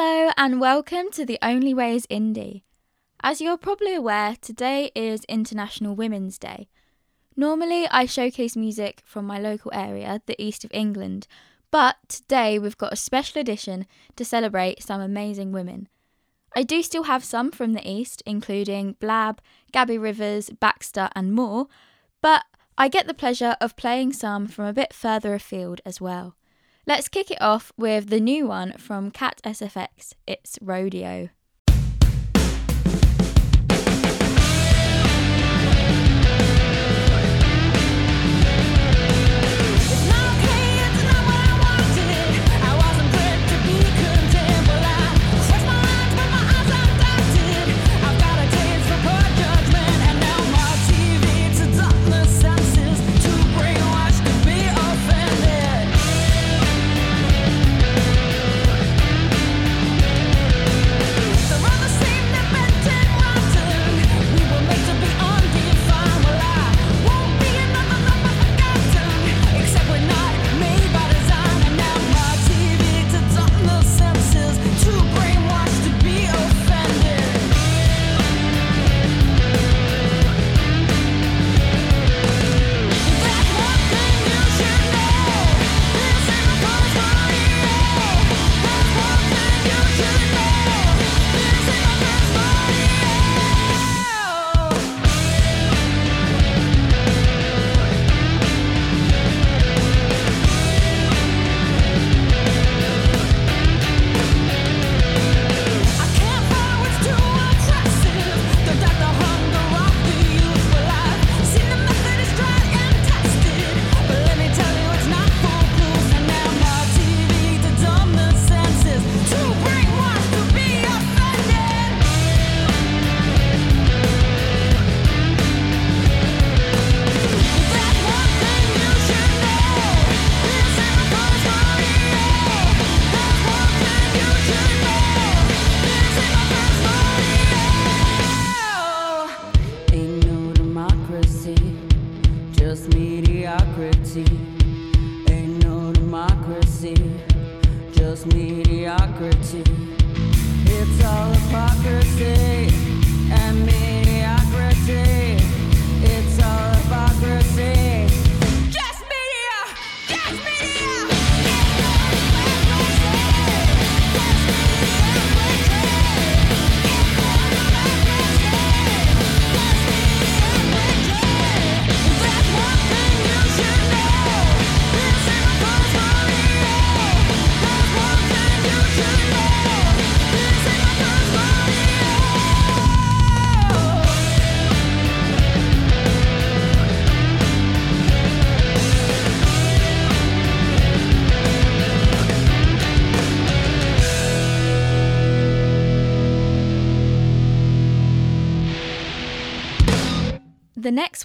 Hello, and welcome to The Only Way is Indie. As you're probably aware, today is International Women's Day. Normally, I showcase music from my local area, the east of England, but today we've got a special edition to celebrate some amazing women. I do still have some from the east, including Blab, Gabby Rivers, Baxter, and more, but I get the pleasure of playing some from a bit further afield as well. Let's kick it off with the new one from Cat SFX. It's Rodeo.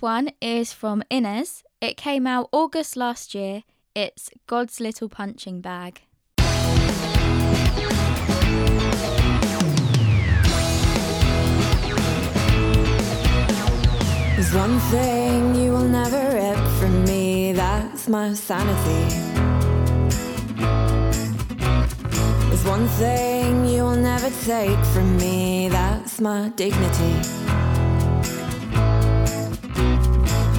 One is from Inez. It came out August last year. It's God's Little Punching Bag. There's one thing you will never rip from me, that's my sanity. There's one thing you will never take from me, that's my dignity.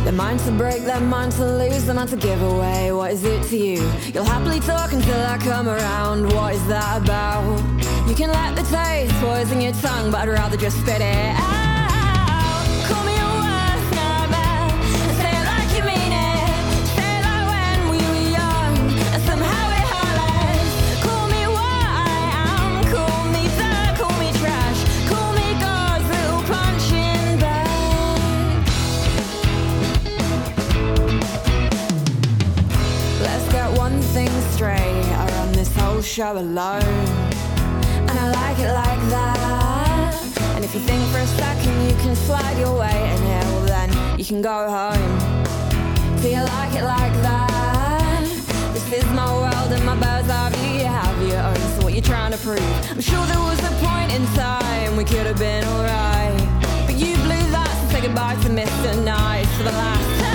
They're mine to break, they're mine to lose, they're mine to give away. What is it to you? You'll happily talk until I come around. What is that about? You can let the taste poison your tongue, but I'd rather just spit it out. Show alone. And I like it like that. And if you think for a second you can slide your way in here, well then you can go home. Do you like it like that? This is my world and my bird's eye view. You have your own, so what you trying to prove? I'm sure there was a point in time we could have been alright. But you blew that, so say goodbye to Mr. Nice for the last time.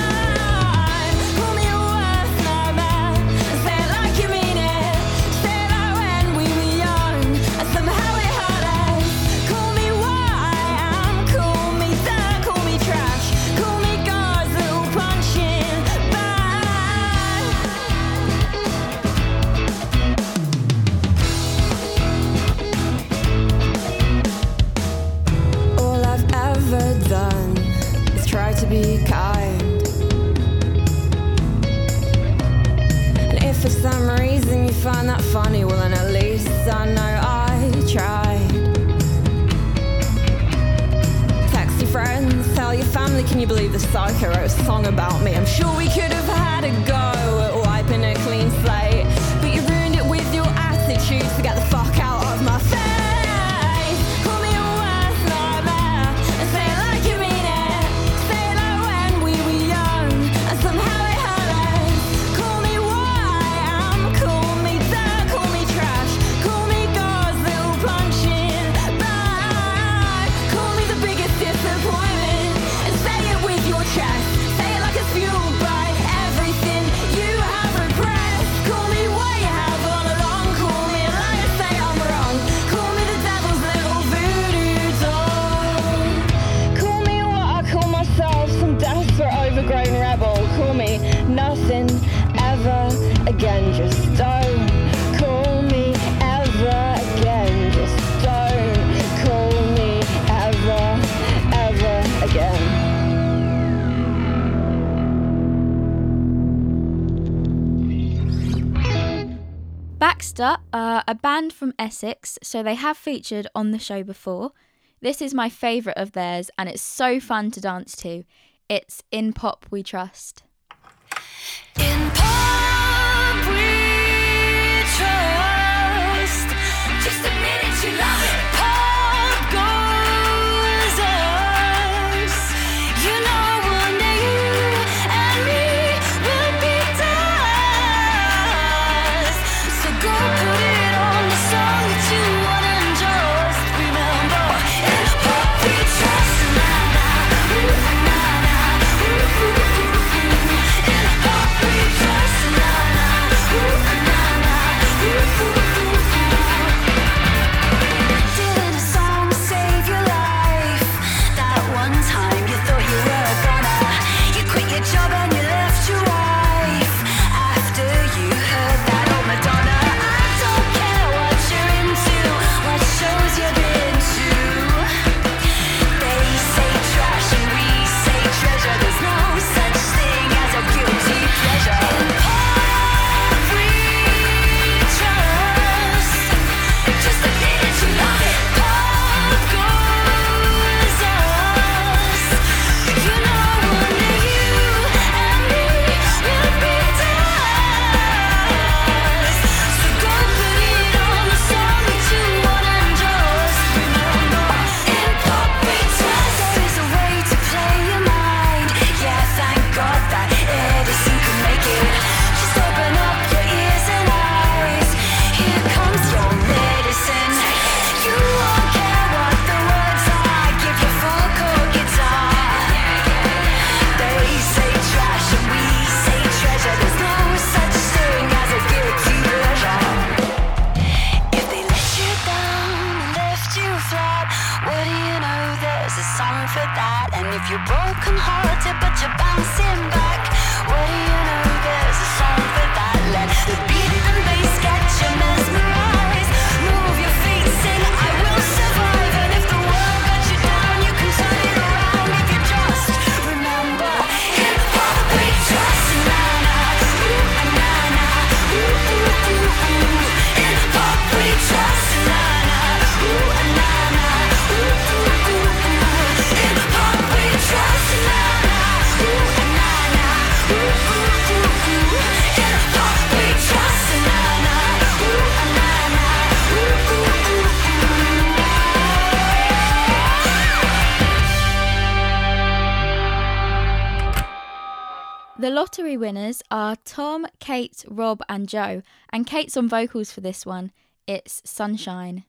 find that funny, well then at least I know I tried. Text your friends, tell your family, can you believe the psycho wrote a song about me? I'm sure we could have had a go at wiping a clean slate, but you ruined it with your attitude. Forget the from Essex, so they have featured on the show before. This is my favourite of theirs, and it's so fun to dance to. It's In Pop We Trust. In Pop! And Joe. And Kate's on vocals for this one. It's Sunshine.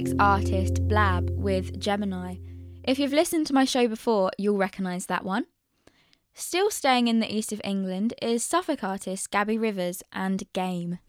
graphics artist Blab with Gemini. If you've listened to my show before, you'll recognise that one. Still staying in the east of England is Suffolk artist Gabby Rivers and Game.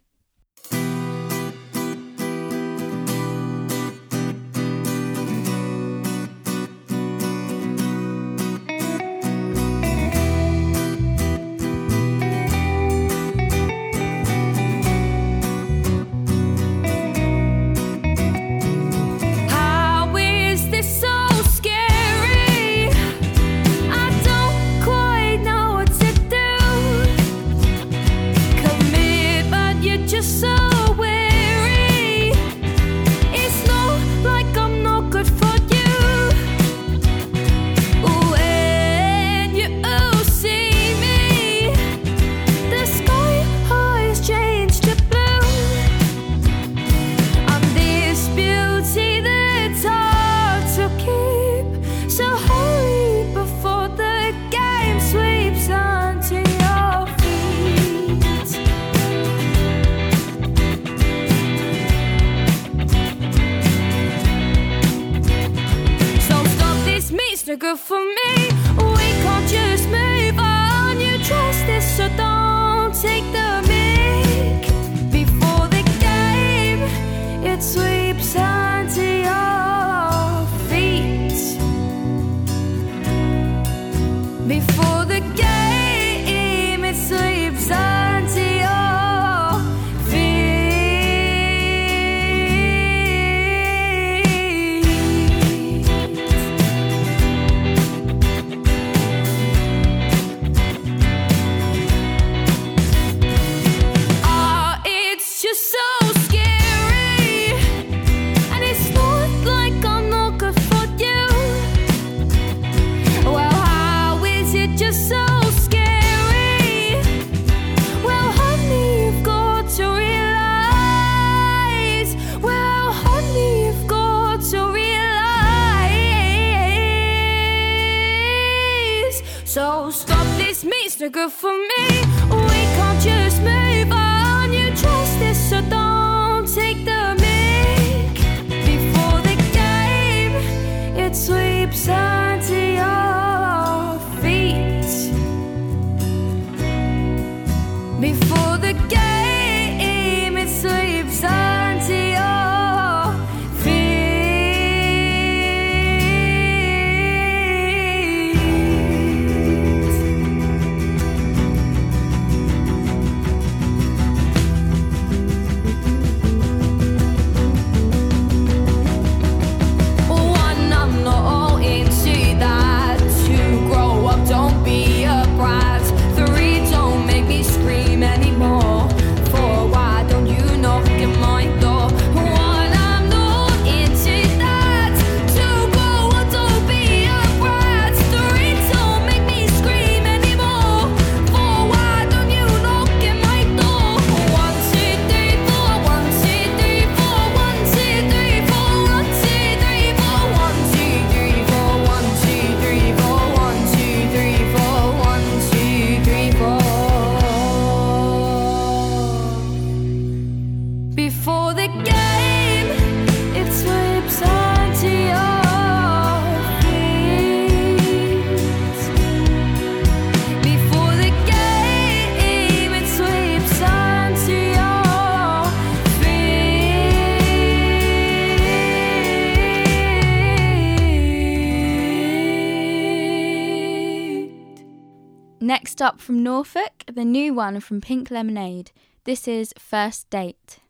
up from Norfolk, the new one from Pink Lemonade. This is First Date.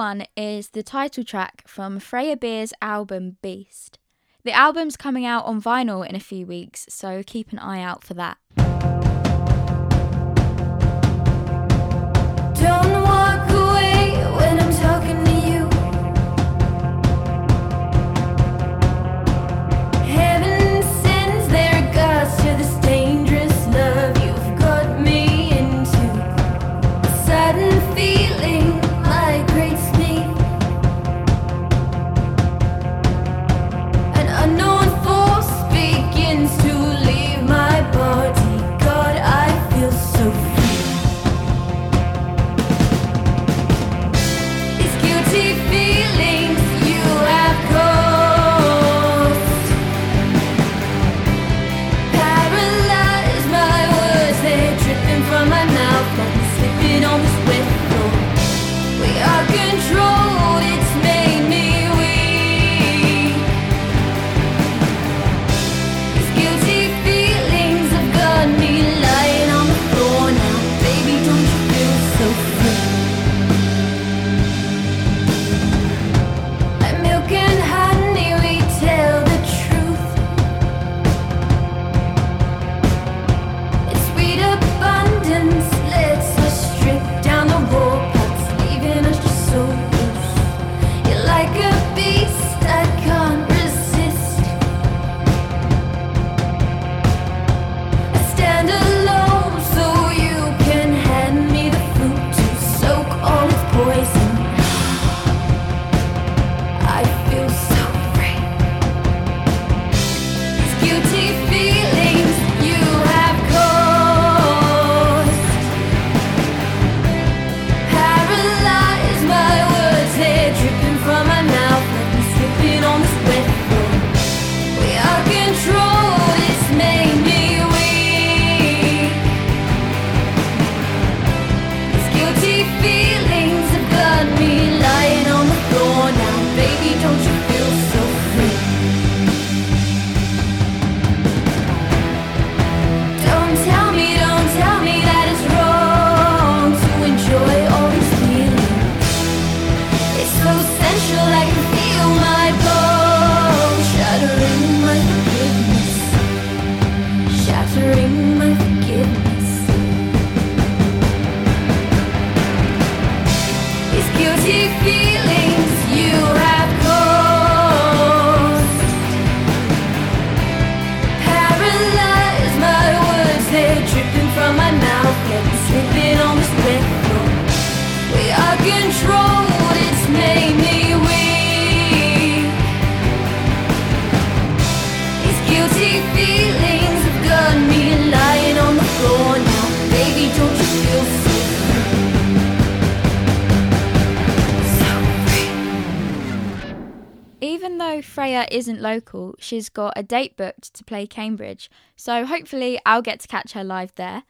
one is the title track from Freya Beer's album Beast. The album's coming out on vinyl in a few weeks, so keep an eye out for that. Don't local, she's got a date booked to play Cambridge, so hopefully I'll get to catch her live there.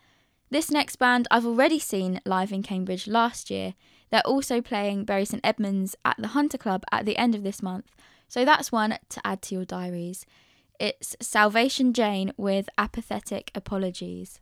This next band I've already seen live in Cambridge last year. They're also playing Bury St Edmunds at the Hunter Club at the end of this month, so that's one to add to your diaries. It's Salvation Jane with Apathetic Apologies.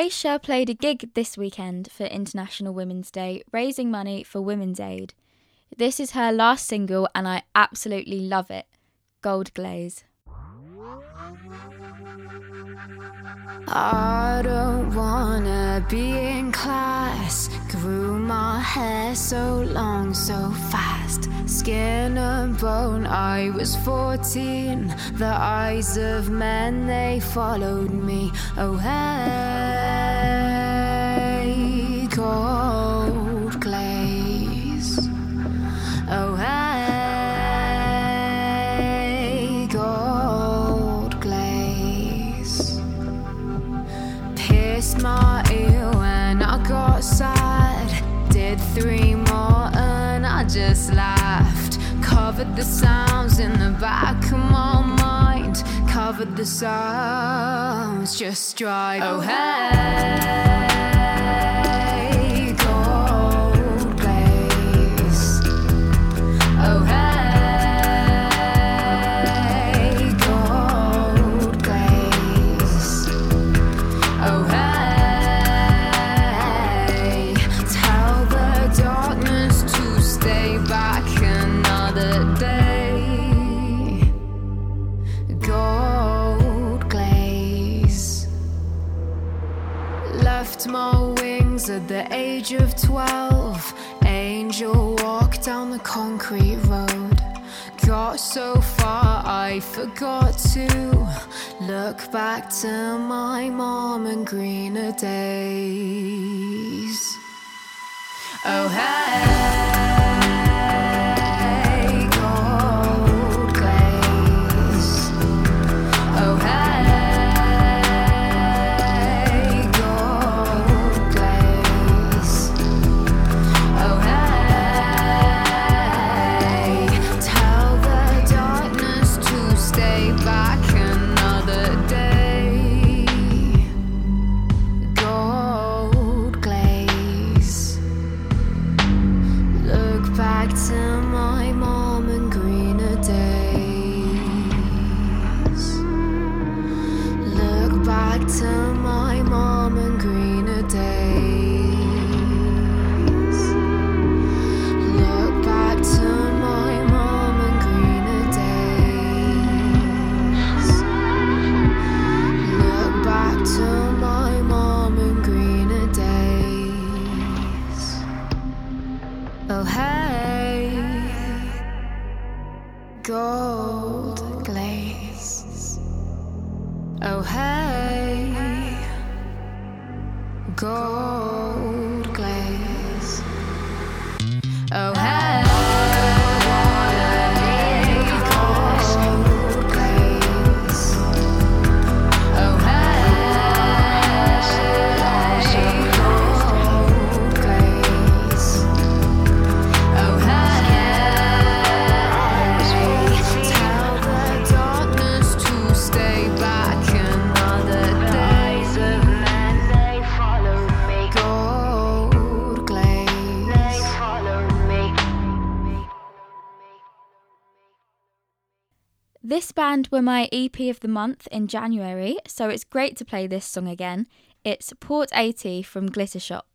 Erasure played a gig this weekend for International Women's Day, raising money for Women's Aid. This is her last single, and I absolutely love it Gold Glaze. I don't wanna be in class. Grew my hair so long, so fast. Skin and bone, I was 14. The eyes of men, they followed me. Oh, hey, just laughed. Covered the sounds in the back of my mind. Covered the sounds, just drive. Oh, hey, left my wings at the age of twelve. Angel walked down the concrete road. Got so far, I forgot to look back to my mom and greener days. Oh, hey, were my EP of the month in January, so it's great to play this song again. It's Port 80 from Glitter Shop.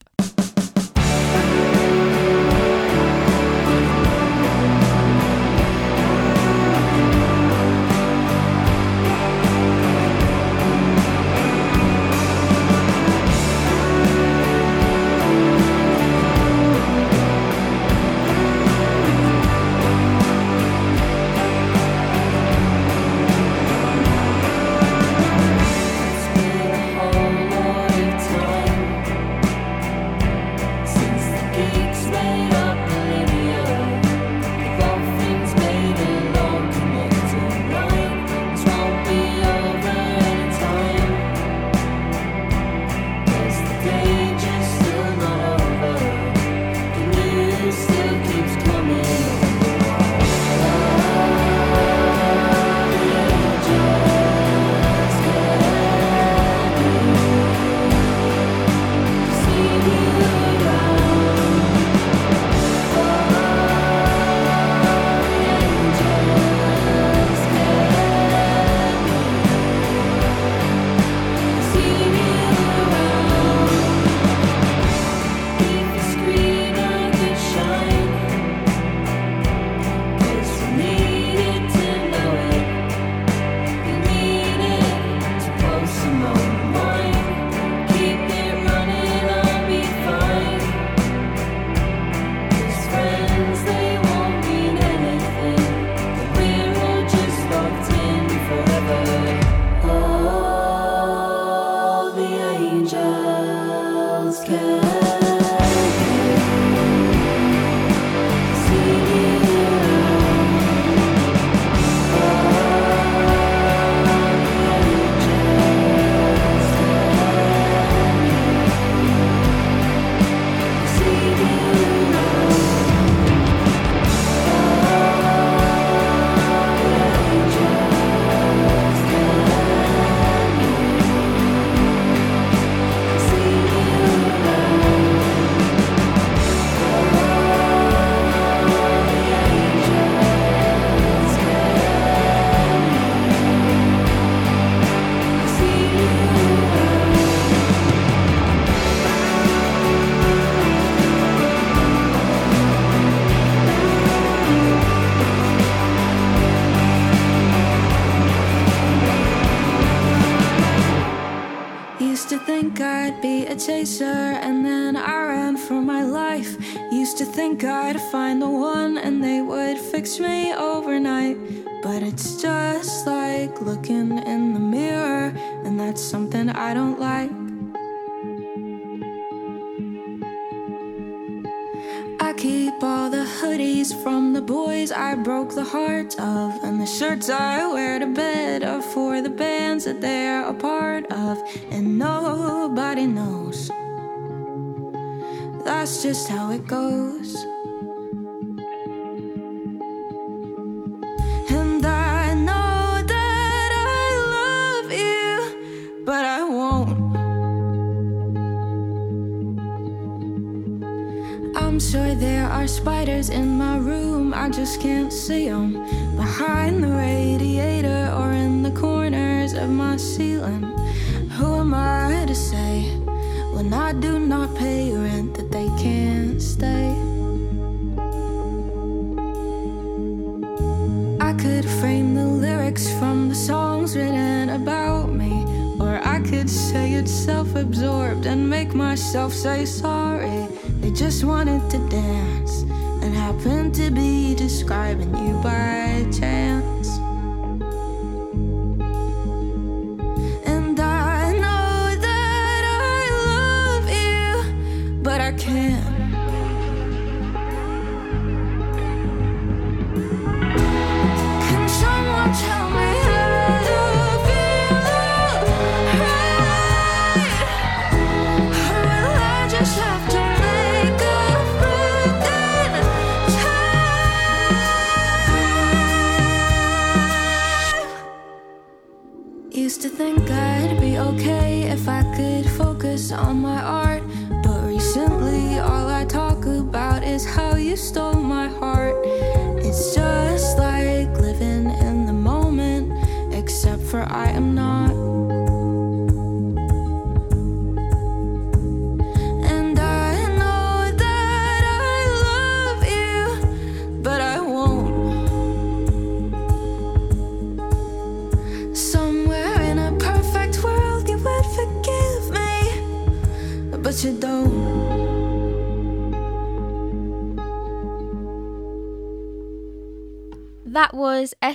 Hearts of, and the shirts I wear to bed are for the bands that they're a part of, and nobody knows. That's just how it goes. I'm sure there are spiders in my room, I just can't see them. Behind the radiator or in the corners of my ceiling. Who am I to say when I do not pay rent that they can't stay? I could frame the lyrics from the songs written about me. Or I could say it's self absorbed and make myself say sorry. They just wanted to dance and happened to be describing you by chance.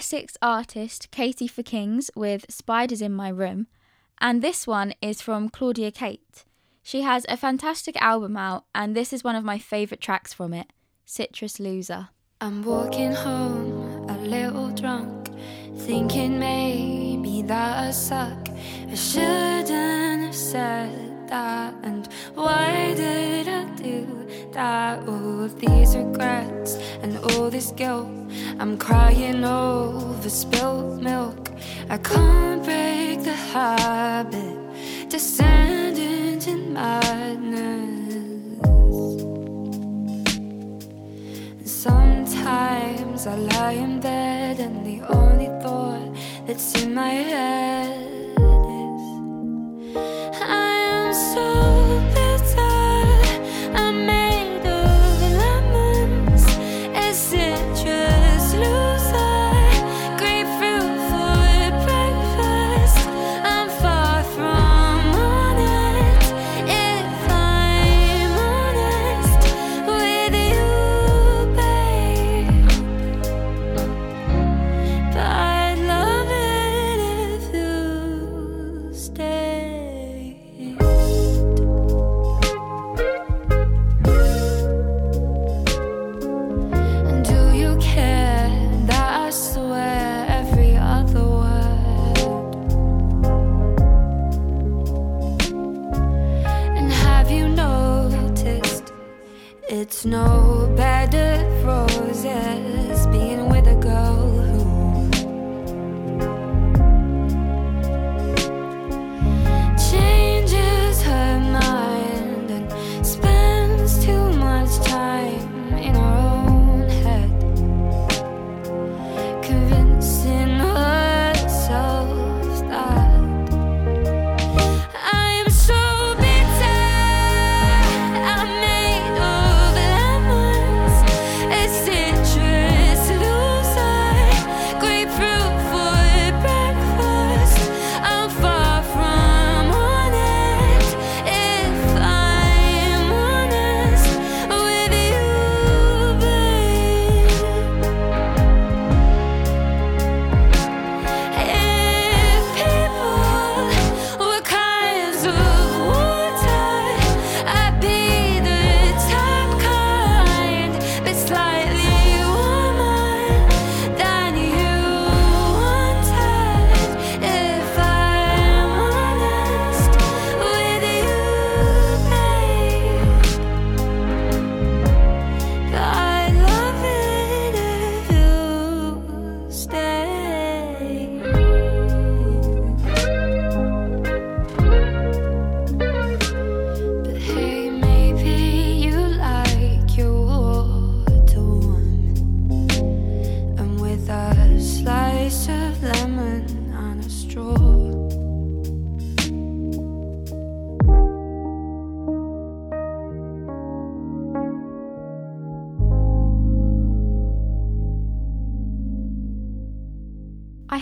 Essex artist Katie for Kings with Spiders in My Room, and this one is from Claudia Kate. She has a fantastic album out, and this is one of my favourite tracks from it Citrus Loser. I'm walking home a little drunk, thinking maybe that I suck. I shouldn't have said that, and why did I do that? All of these regrets and all this guilt, I'm crying over spilled milk. I can't break the habit, descending to madness. Sometimes I lie in bed and the only thought that's in my head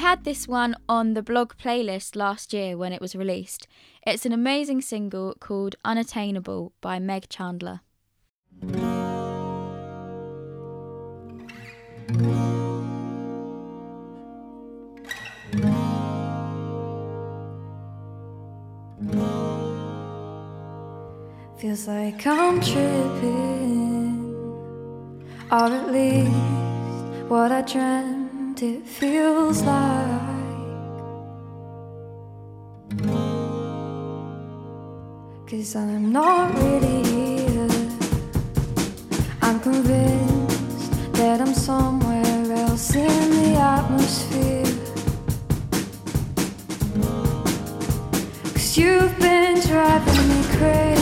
had this one on the blog playlist last year when it was released. It's an amazing single called Unattainable by Meg Chandler. Feels like I'm tripping, or at least what I dreamt it feels like. Cause I'm not really here. I'm convinced that I'm somewhere else in the atmosphere. Cause you've been driving me crazy.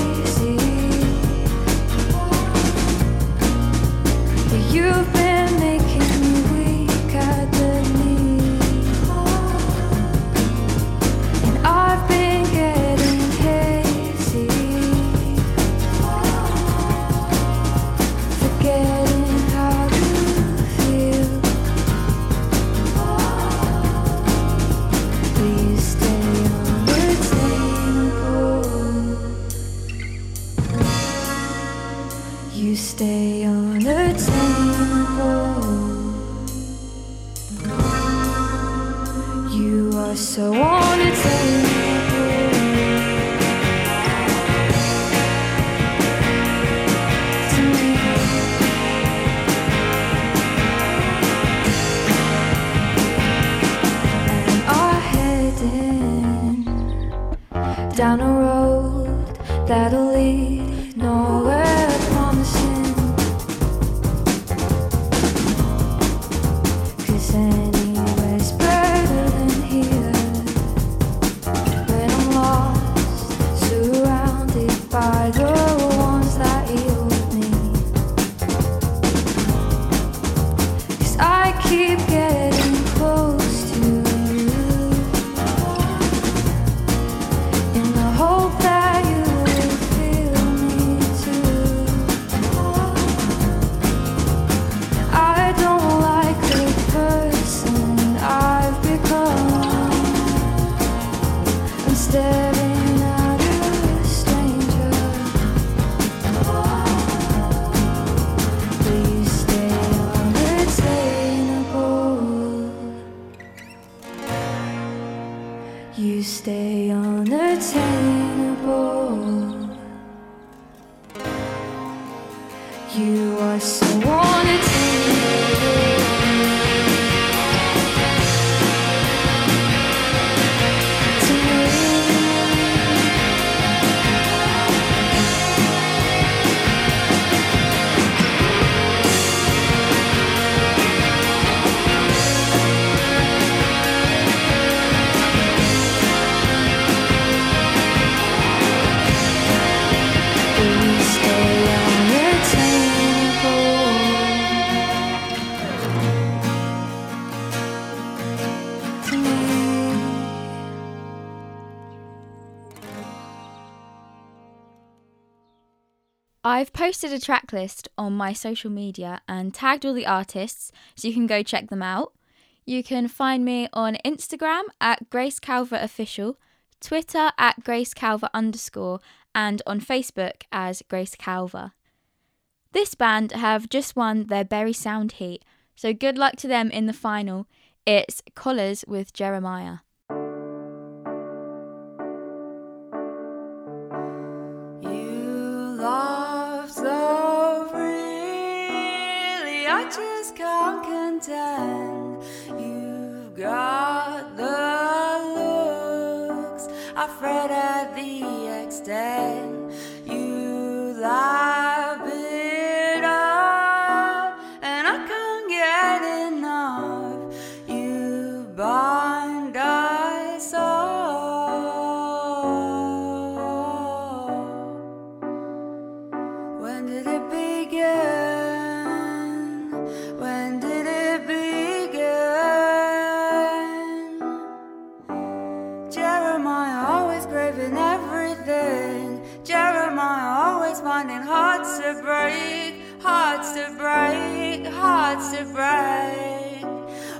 You stay unattainable. You are so. And are heading down a road that'll lead I've posted a track list on my social media and tagged all the artists so you can go check them out. You can find me on Instagram at Grace Calver Official, Twitter at Grace Calver underscore, and on Facebook as Grace Calver. This band have just won their Berry Sound Heat, so good luck to them in the final. It's Collars with Jeremiah. Just can't contend. You've got the looks, I fret at the extent.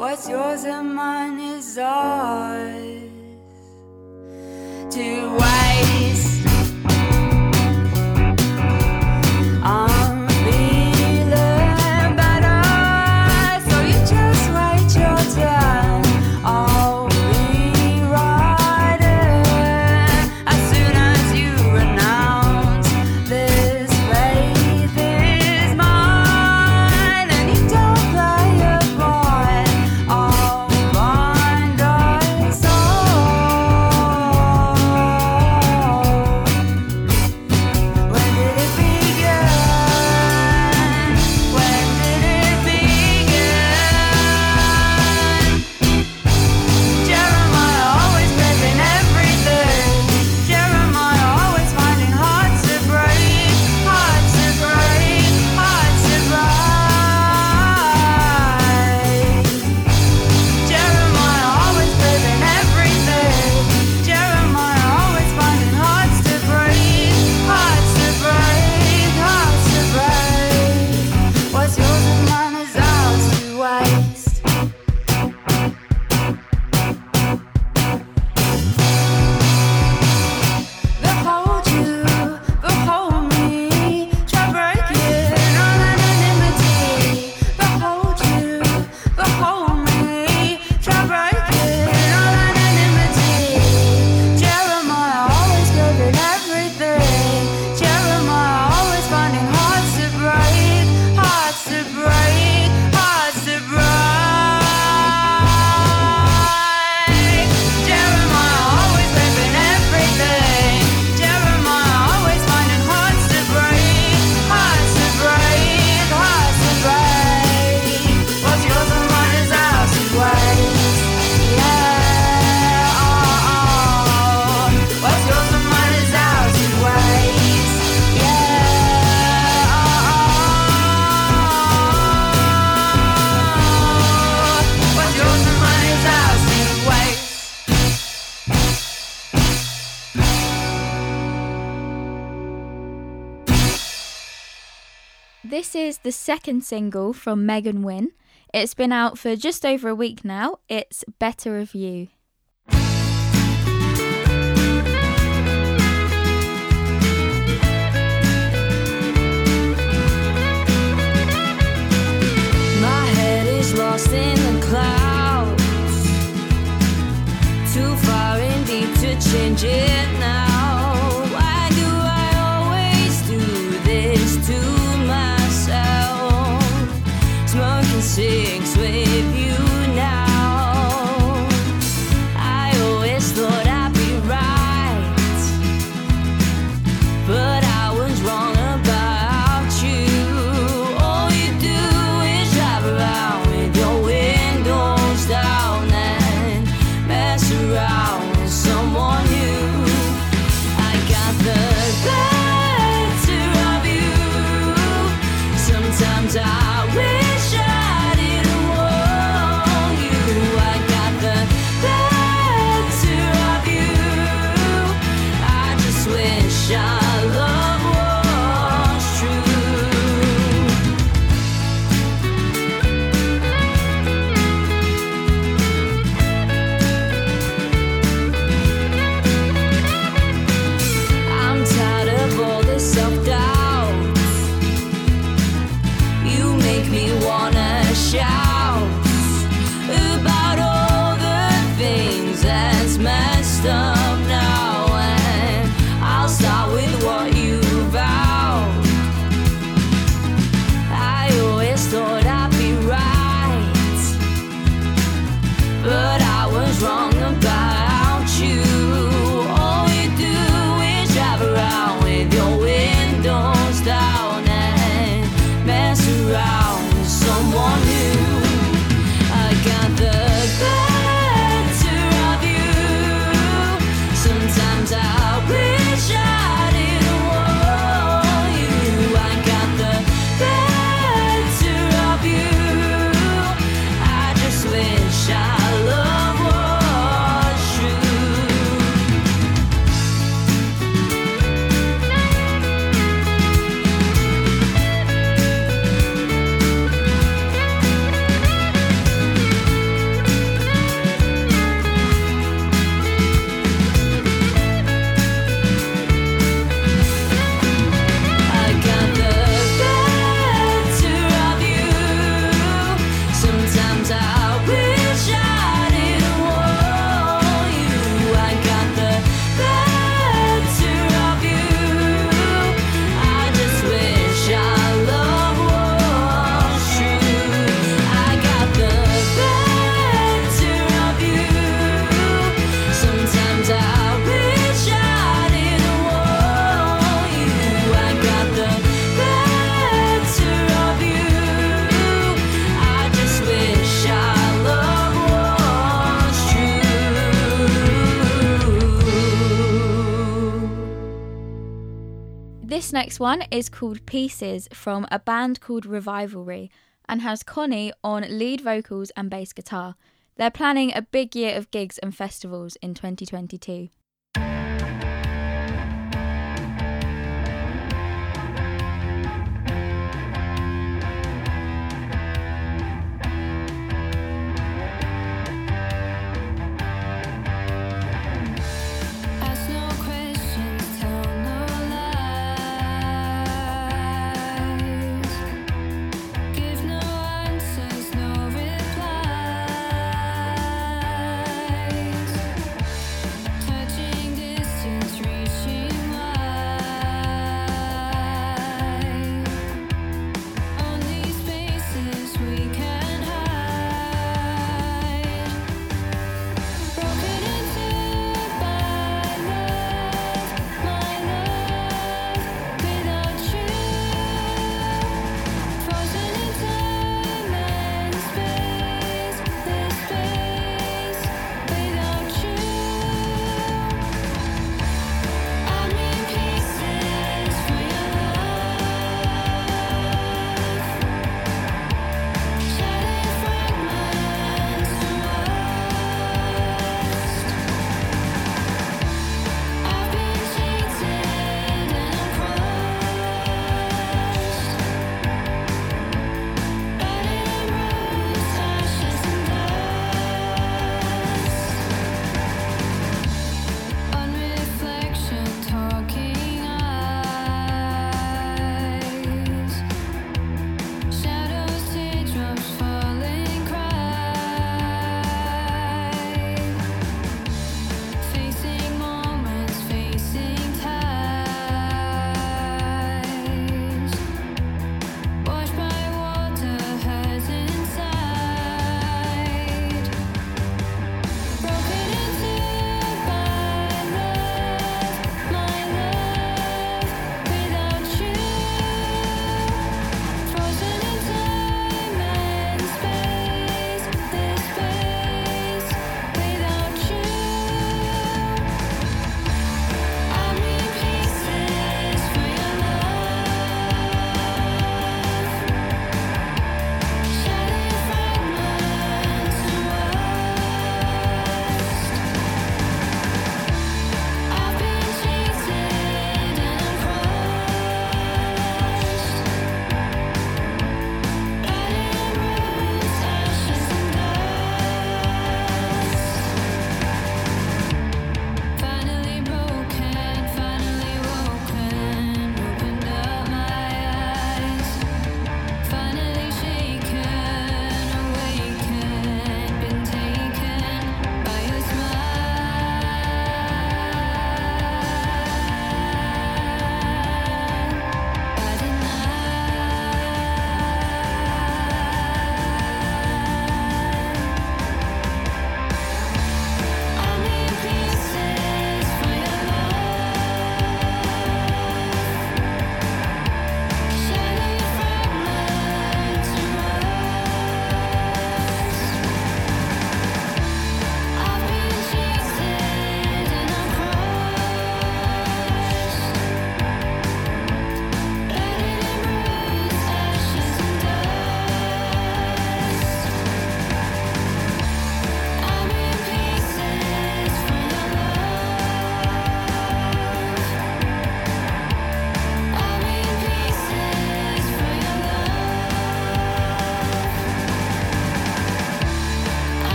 What's yours and mine is ours. To the second single from Megan Wynn. It's been out for just over a week now. It's Better of You. My head is lost in the clouds. Too far in deep to change it now. see This next one is called Pieces from a band called Revivalry and has Connie on lead vocals and bass guitar. They're planning a big year of gigs and festivals in 2022.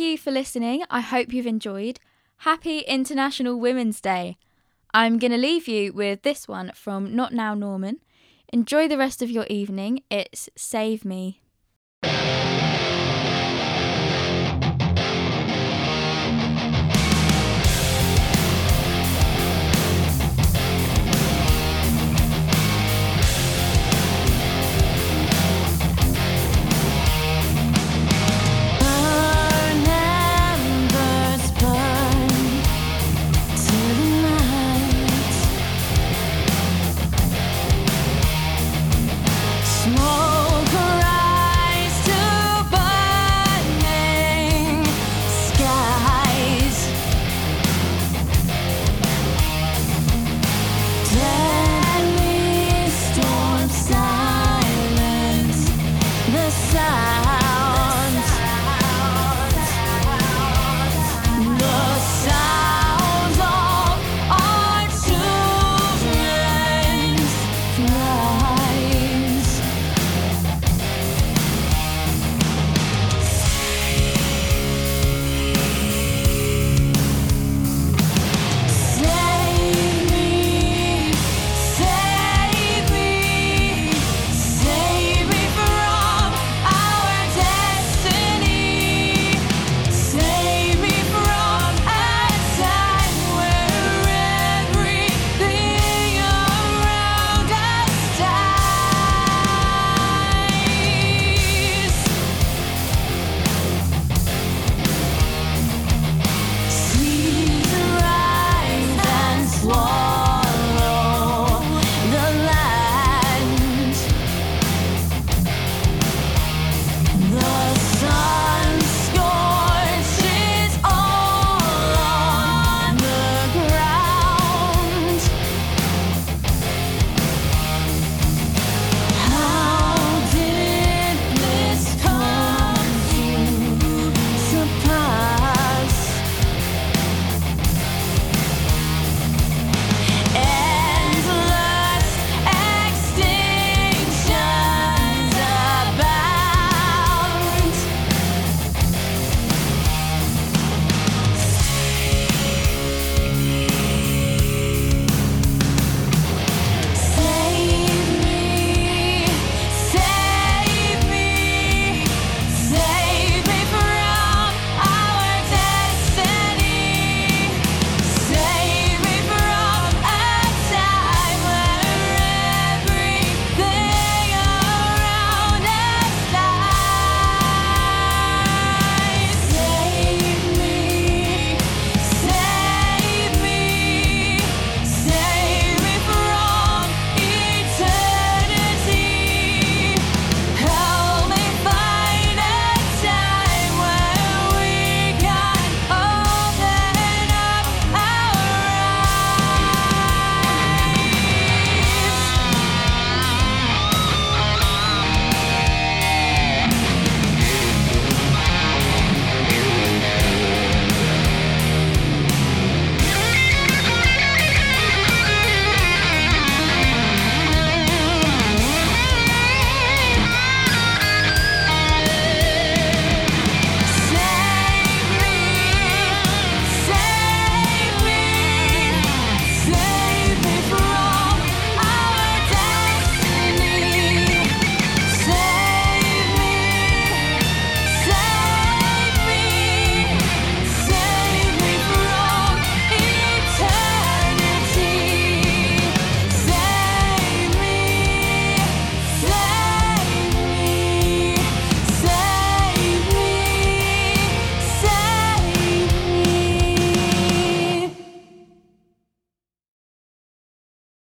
you for listening. I hope you've enjoyed. Happy International Women's Day. I'm going to leave you with this one from Not Now Norman. Enjoy the rest of your evening. It's Save Me.